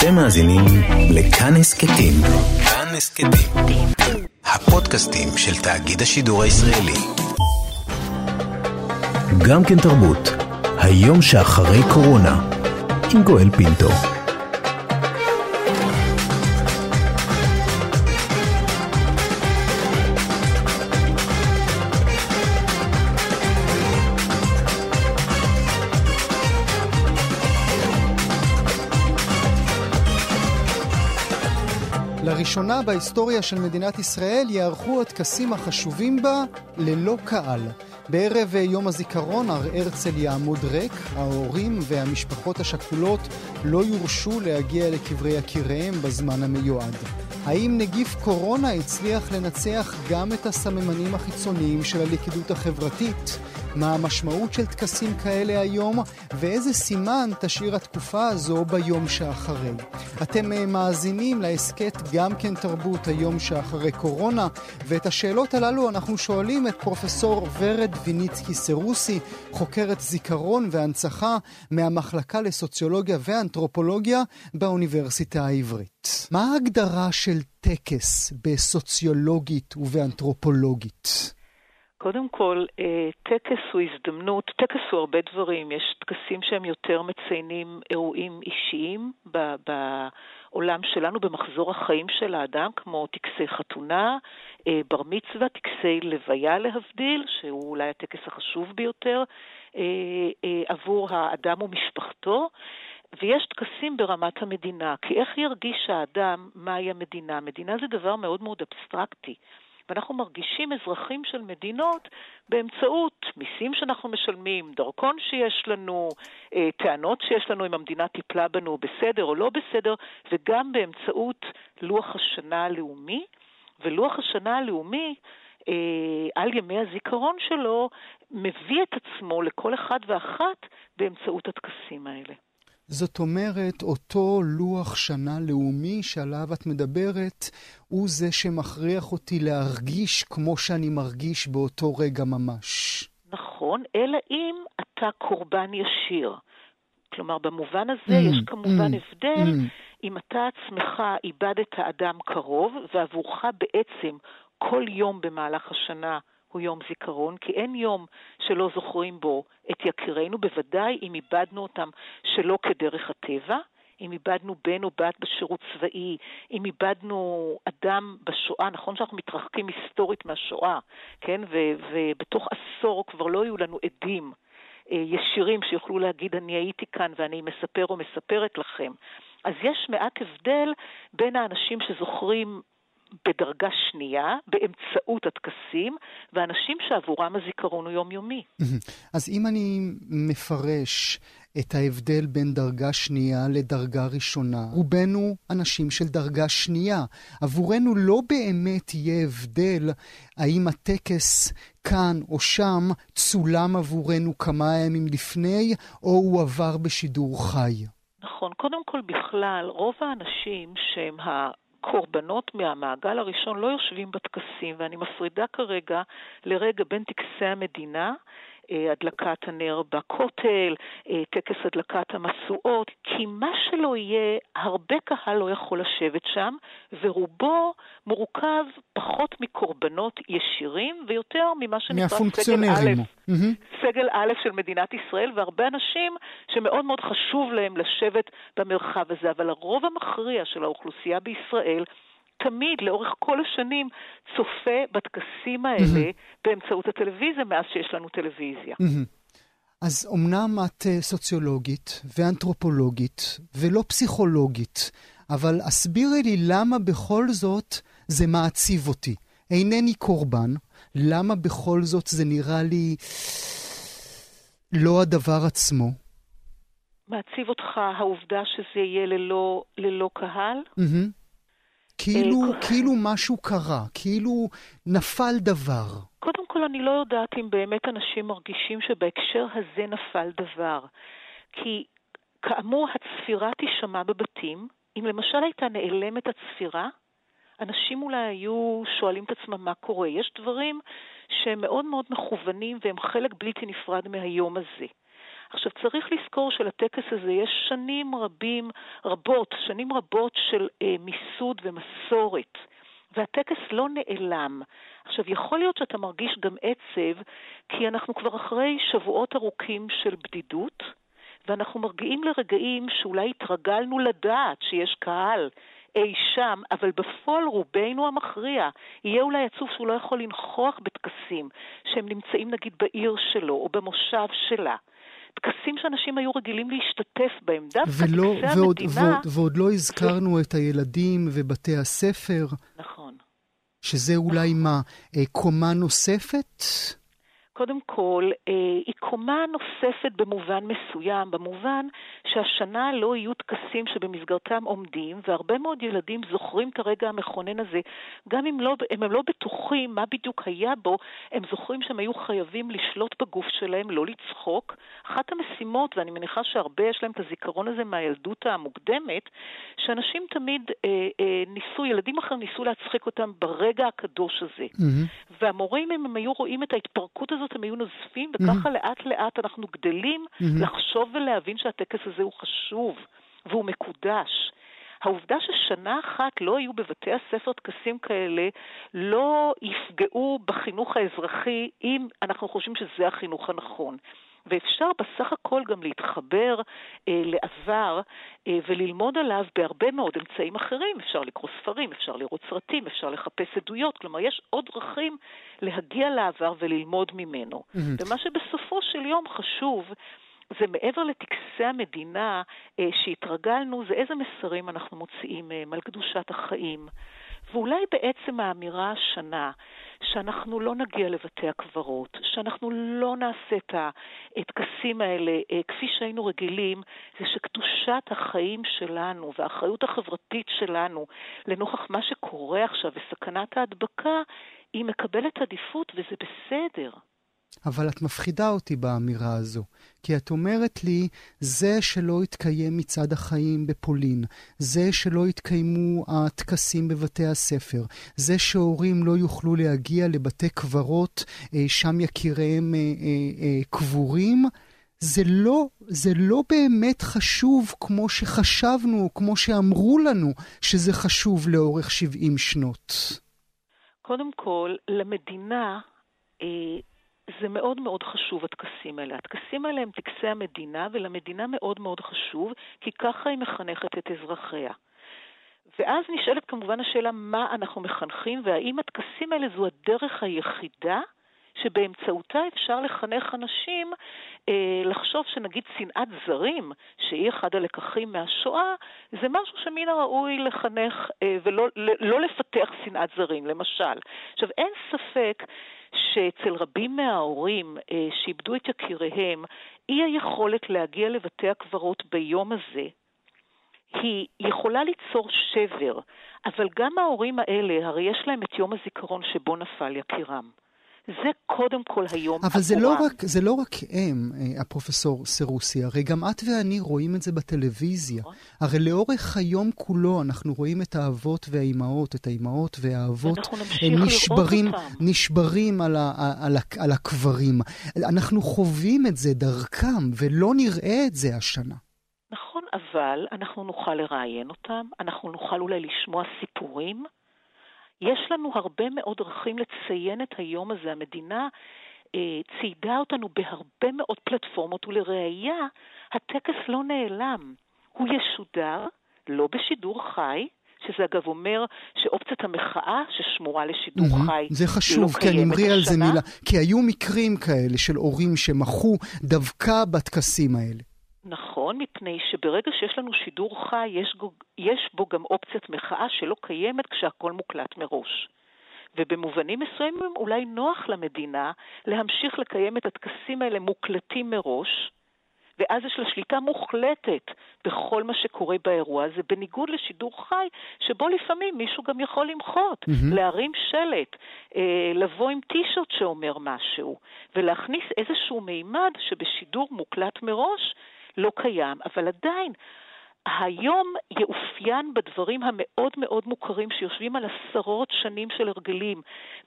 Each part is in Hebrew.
אתם מאזינים לכאן הסכתים. כאן הסכתים. הפודקאסטים של תאגיד השידור הישראלי. גם כן תרבות. היום שאחרי קורונה. עם גואל פינטו. לראשונה בהיסטוריה של מדינת ישראל ייערכו הטקסים החשובים בה ללא קהל. בערב יום הזיכרון הר הרצל יעמוד ריק, ההורים והמשפחות השכולות לא יורשו להגיע לקברי יקיריהם בזמן המיועד. האם נגיף קורונה הצליח לנצח גם את הסממנים החיצוניים של הלכידות החברתית? מה המשמעות של טקסים כאלה היום, ואיזה סימן תשאיר התקופה הזו ביום שאחרי. אתם אה, מאזינים להסכת גם כן תרבות היום שאחרי קורונה, ואת השאלות הללו אנחנו שואלים את פרופסור ורד ויניצקי סרוסי, חוקרת זיכרון והנצחה מהמחלקה לסוציולוגיה ואנתרופולוגיה באוניברסיטה העברית. מה ההגדרה של טקס בסוציולוגית ובאנתרופולוגית? קודם כל, אה, טקס הוא הזדמנות, טקס הוא הרבה דברים, יש טקסים שהם יותר מציינים אירועים אישיים בעולם שלנו, במחזור החיים של האדם, כמו טקסי חתונה, אה, בר מצווה, טקסי לוויה להבדיל, שהוא אולי הטקס החשוב ביותר אה, עבור האדם ומשפחתו. ויש טקסים ברמת המדינה, כי איך ירגיש האדם מהי המדינה? מדינה זה דבר מאוד מאוד אבסטרקטי. ואנחנו מרגישים אזרחים של מדינות באמצעות מיסים שאנחנו משלמים, דרכון שיש לנו, אה, טענות שיש לנו אם המדינה טיפלה בנו בסדר או לא בסדר, וגם באמצעות לוח השנה הלאומי. ולוח השנה הלאומי, אה, על ימי הזיכרון שלו, מביא את עצמו לכל אחד ואחת באמצעות הטקסים האלה. זאת אומרת, אותו לוח שנה לאומי שעליו את מדברת, הוא זה שמכריח אותי להרגיש כמו שאני מרגיש באותו רגע ממש. נכון, אלא אם אתה קורבן ישיר. כלומר, במובן הזה mm, יש כמובן mm, הבדל mm. אם אתה עצמך איבדת אדם קרוב, ועבורך בעצם כל יום במהלך השנה הוא יום זיכרון, כי אין יום שלא זוכרים בו את יקירינו, בוודאי אם איבדנו אותם שלא כדרך הטבע. אם איבדנו בן או בת בשירות צבאי, אם איבדנו אדם בשואה, נכון שאנחנו מתרחקים היסטורית מהשואה, כן? ו- ובתוך עשור כבר לא יהיו לנו עדים אה, ישירים שיוכלו להגיד, אני הייתי כאן ואני מספר או מספרת לכם. אז יש מעט הבדל בין האנשים שזוכרים בדרגה שנייה, באמצעות הטקסים, ואנשים שעבורם הזיכרון הוא יומיומי. אז אם אני מפרש את ההבדל בין דרגה שנייה לדרגה ראשונה, רובנו אנשים של דרגה שנייה. עבורנו לא באמת יהיה הבדל האם הטקס כאן או שם צולם עבורנו כמה ימים לפני, או הוא עבר בשידור חי. נכון. קודם כל, בכלל, רוב האנשים שהם קורבנות מהמעגל הראשון לא יושבים בטקסים, ואני מפרידה כרגע לרגע בין טקסי המדינה הדלקת הנר בכותל, אה, טקס הדלקת המשואות, כי מה שלא יהיה, הרבה קהל לא יכול לשבת שם, ורובו מורכב פחות מקורבנות ישירים ויותר ממה שנקרא סגל א', mm-hmm. סגל א' של מדינת ישראל, והרבה אנשים שמאוד מאוד חשוב להם לשבת במרחב הזה, אבל הרוב המכריע של האוכלוסייה בישראל תמיד, לאורך כל השנים, צופה בטקסים האלה mm-hmm. באמצעות הטלוויזיה, מאז שיש לנו טלוויזיה. Mm-hmm. אז אמנם את אה, סוציולוגית ואנתרופולוגית ולא פסיכולוגית, אבל הסבירי לי למה בכל זאת זה מעציב אותי. אינני קורבן, למה בכל זאת זה נראה לי לא הדבר עצמו? מעציב אותך העובדה שזה יהיה ללא, ללא קהל? Mm-hmm. כאילו, אה, כאילו משהו קרה, כאילו נפל דבר. קודם כל, אני לא יודעת אם באמת אנשים מרגישים שבהקשר הזה נפל דבר. כי כאמור, הצפירה תישמע בבתים. אם למשל הייתה נעלמת הצפירה, אנשים אולי היו שואלים את עצמם מה קורה. יש דברים שהם מאוד מאוד מכוונים והם חלק בלתי נפרד מהיום הזה. עכשיו, צריך לזכור שלטקס הזה יש שנים רבים, רבות, שנים רבות של אה, מיסוד ומסורת. והטקס לא נעלם. עכשיו, יכול להיות שאתה מרגיש גם עצב, כי אנחנו כבר אחרי שבועות ארוכים של בדידות, ואנחנו מרגיעים לרגעים שאולי התרגלנו לדעת שיש קהל אי שם, אבל בפועל רובנו המכריע יהיה אולי עצוב שהוא לא יכול לנכוח בטקסים שהם נמצאים נגיד בעיר שלו או במושב שלה. טקסים שאנשים היו רגילים להשתתף בהם, דווקא ולא, טקסי ועוד, המדינה... ועוד, ועוד לא הזכרנו. את הילדים ובתי הספר. נכון. שזה אולי נכון. מה, אה, קומה נוספת? קודם כל, אה, היא קומה נוספת במובן מסוים, במובן שהשנה לא יהיו טקסים שבמסגרתם עומדים, והרבה מאוד ילדים זוכרים את הרגע המכונן הזה, גם אם לא, הם, הם לא בטוחים מה בדיוק היה בו, הם זוכרים שהם היו חייבים לשלוט בגוף שלהם, לא לצחוק. אחת המשימות, ואני מניחה שהרבה יש להם את הזיכרון הזה מהילדות המוקדמת, שאנשים תמיד אה, אה, ניסו, ילדים אחרים ניסו להצחיק אותם ברגע הקדוש הזה. Mm-hmm. והמורים, אם הם היו רואים את ההתפרקות הזאת, הם היו נוזפים, וככה mm-hmm. לאט לאט אנחנו גדלים mm-hmm. לחשוב ולהבין שהטקס הזה הוא חשוב והוא מקודש. העובדה ששנה אחת לא יהיו בבתי הספר טקסים כאלה לא יפגעו בחינוך האזרחי אם אנחנו חושבים שזה החינוך הנכון. ואפשר בסך הכל גם להתחבר אה, לעבר אה, וללמוד עליו בהרבה מאוד אמצעים אחרים. אפשר לקרוא ספרים, אפשר לראות סרטים, אפשר לחפש עדויות. כלומר, יש עוד דרכים להגיע לעבר וללמוד ממנו. Mm-hmm. ומה שבסופו של יום חשוב, זה מעבר לטקסי המדינה אה, שהתרגלנו, זה איזה מסרים אנחנו מוציאים מהם על קדושת החיים. ואולי בעצם האמירה השנה, שאנחנו לא נגיע לבתי הקברות, שאנחנו לא נעשה את הטקסים האלה אה, כפי שהיינו רגילים, זה שקדושת החיים שלנו והאחריות החברתית שלנו לנוכח מה שקורה עכשיו וסכנת ההדבקה, היא מקבלת עדיפות וזה בסדר. אבל את מפחידה אותי באמירה הזו, כי את אומרת לי, זה שלא התקיים מצעד החיים בפולין, זה שלא התקיימו הטקסים בבתי הספר, זה שהורים לא יוכלו להגיע לבתי קברות, אה, שם יקיריהם אה, אה, קבורים, זה לא, זה לא באמת חשוב כמו שחשבנו, כמו שאמרו לנו שזה חשוב לאורך 70 שנות. קודם כל, למדינה זה מאוד מאוד חשוב, הטקסים האלה. הטקסים האלה הם טקסי המדינה, ולמדינה מאוד מאוד חשוב, כי ככה היא מחנכת את אזרחיה. ואז נשאלת כמובן השאלה מה אנחנו מחנכים, והאם הטקסים האלה זו הדרך היחידה שבאמצעותה אפשר לחנך אנשים אה, לחשוב שנגיד שנאת זרים, שהיא אחד הלקחים מהשואה, זה משהו שמן הראוי לחנך אה, ולא לא לפתח שנאת זרים, למשל. עכשיו, אין ספק שאצל רבים מההורים אה, שאיבדו את יקיריהם, אי היכולת להגיע לבתי הקברות ביום הזה, היא יכולה ליצור שבר, אבל גם ההורים האלה, הרי יש להם את יום הזיכרון שבו נפל יקירם. זה קודם כל היום עבורם. אבל זה לא, רק, זה לא רק הם, אה, הפרופסור סרוסי, הרי גם את ואני רואים את זה בטלוויזיה. נכון. הרי לאורך היום כולו אנחנו רואים את האבות והאימהות, את האימהות והאבות, הם נשברים, נשברים על, ה, על, ה, על הקברים. אנחנו חווים את זה דרכם, ולא נראה את זה השנה. נכון, אבל אנחנו נוכל לראיין אותם, אנחנו נוכל אולי לשמוע סיפורים. יש לנו הרבה מאוד דרכים לציין את היום הזה. המדינה אה, ציידה אותנו בהרבה מאוד פלטפורמות, ולראיה, הטקס לא נעלם. הוא ישודר, לא בשידור חי, שזה אגב אומר שאופציית המחאה ששמורה לשידור mm-hmm, חי זה חשוב, לא כן, אמרי על זה מילה. כי היו מקרים כאלה של הורים שמחו דווקא בטקסים האלה. נכון, מפני שברגע שיש לנו שידור חי, יש, יש בו גם אופציית מחאה שלא קיימת כשהכול מוקלט מראש. ובמובנים מסוימים אולי נוח למדינה להמשיך לקיים את הטקסים האלה מוקלטים מראש, ואז יש לה שליטה מוחלטת בכל מה שקורה באירוע הזה, בניגוד לשידור חי, שבו לפעמים מישהו גם יכול למחות, mm-hmm. להרים שלט, אה, לבוא עם טישרט שאומר משהו, ולהכניס איזשהו מימד שבשידור מוקלט מראש לא קיים, אבל עדיין היום יאופיין בדברים המאוד מאוד מוכרים שיושבים על עשרות שנים של הרגלים,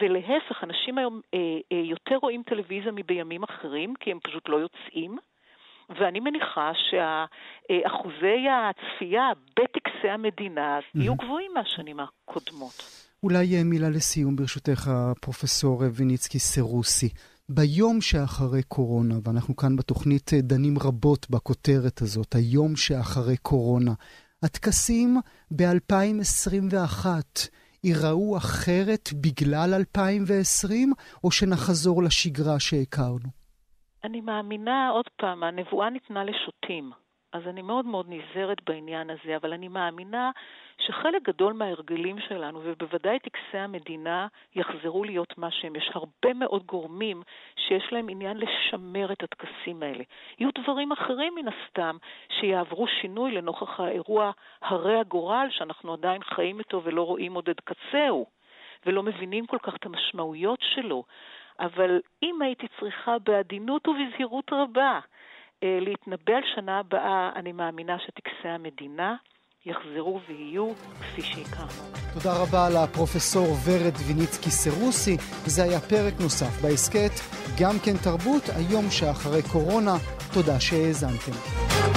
ולהפך, אנשים היום אה, אה, יותר רואים טלוויזיה מבימים אחרים, כי הם פשוט לא יוצאים. ואני מניחה שאחוזי הצפייה בטקסי המדינה יהיו גבוהים מהשנים הקודמות. אולי אה, מילה לסיום ברשותך, פרופסור ויניצקי סרוסי. ביום שאחרי קורונה, ואנחנו כאן בתוכנית אה, דנים רבות בכותרת הזאת, היום שאחרי קורונה, הטקסים ב-2021 ייראו אחרת בגלל 2020, או שנחזור לשגרה שהכרנו? אני מאמינה, עוד פעם, הנבואה ניתנה לשוטים. אז אני מאוד מאוד נזהרת בעניין הזה, אבל אני מאמינה שחלק גדול מההרגלים שלנו, ובוודאי טקסי המדינה, יחזרו להיות מה שהם. יש הרבה מאוד גורמים שיש להם עניין לשמר את הטקסים האלה. יהיו דברים אחרים מן הסתם שיעברו שינוי לנוכח האירוע הרי הגורל, שאנחנו עדיין חיים איתו ולא רואים עוד את קצהו, ולא מבינים כל כך את המשמעויות שלו. אבל אם הייתי צריכה בעדינות ובזהירות רבה אה, להתנבא על שנה הבאה, אני מאמינה שטקסי המדינה יחזרו ויהיו כפי שהכרנו. תודה רבה לפרופסור ורד ויניצקי סרוסי. זה היה פרק נוסף בהסכת, גם כן תרבות, היום שאחרי קורונה. תודה שהאזנתם.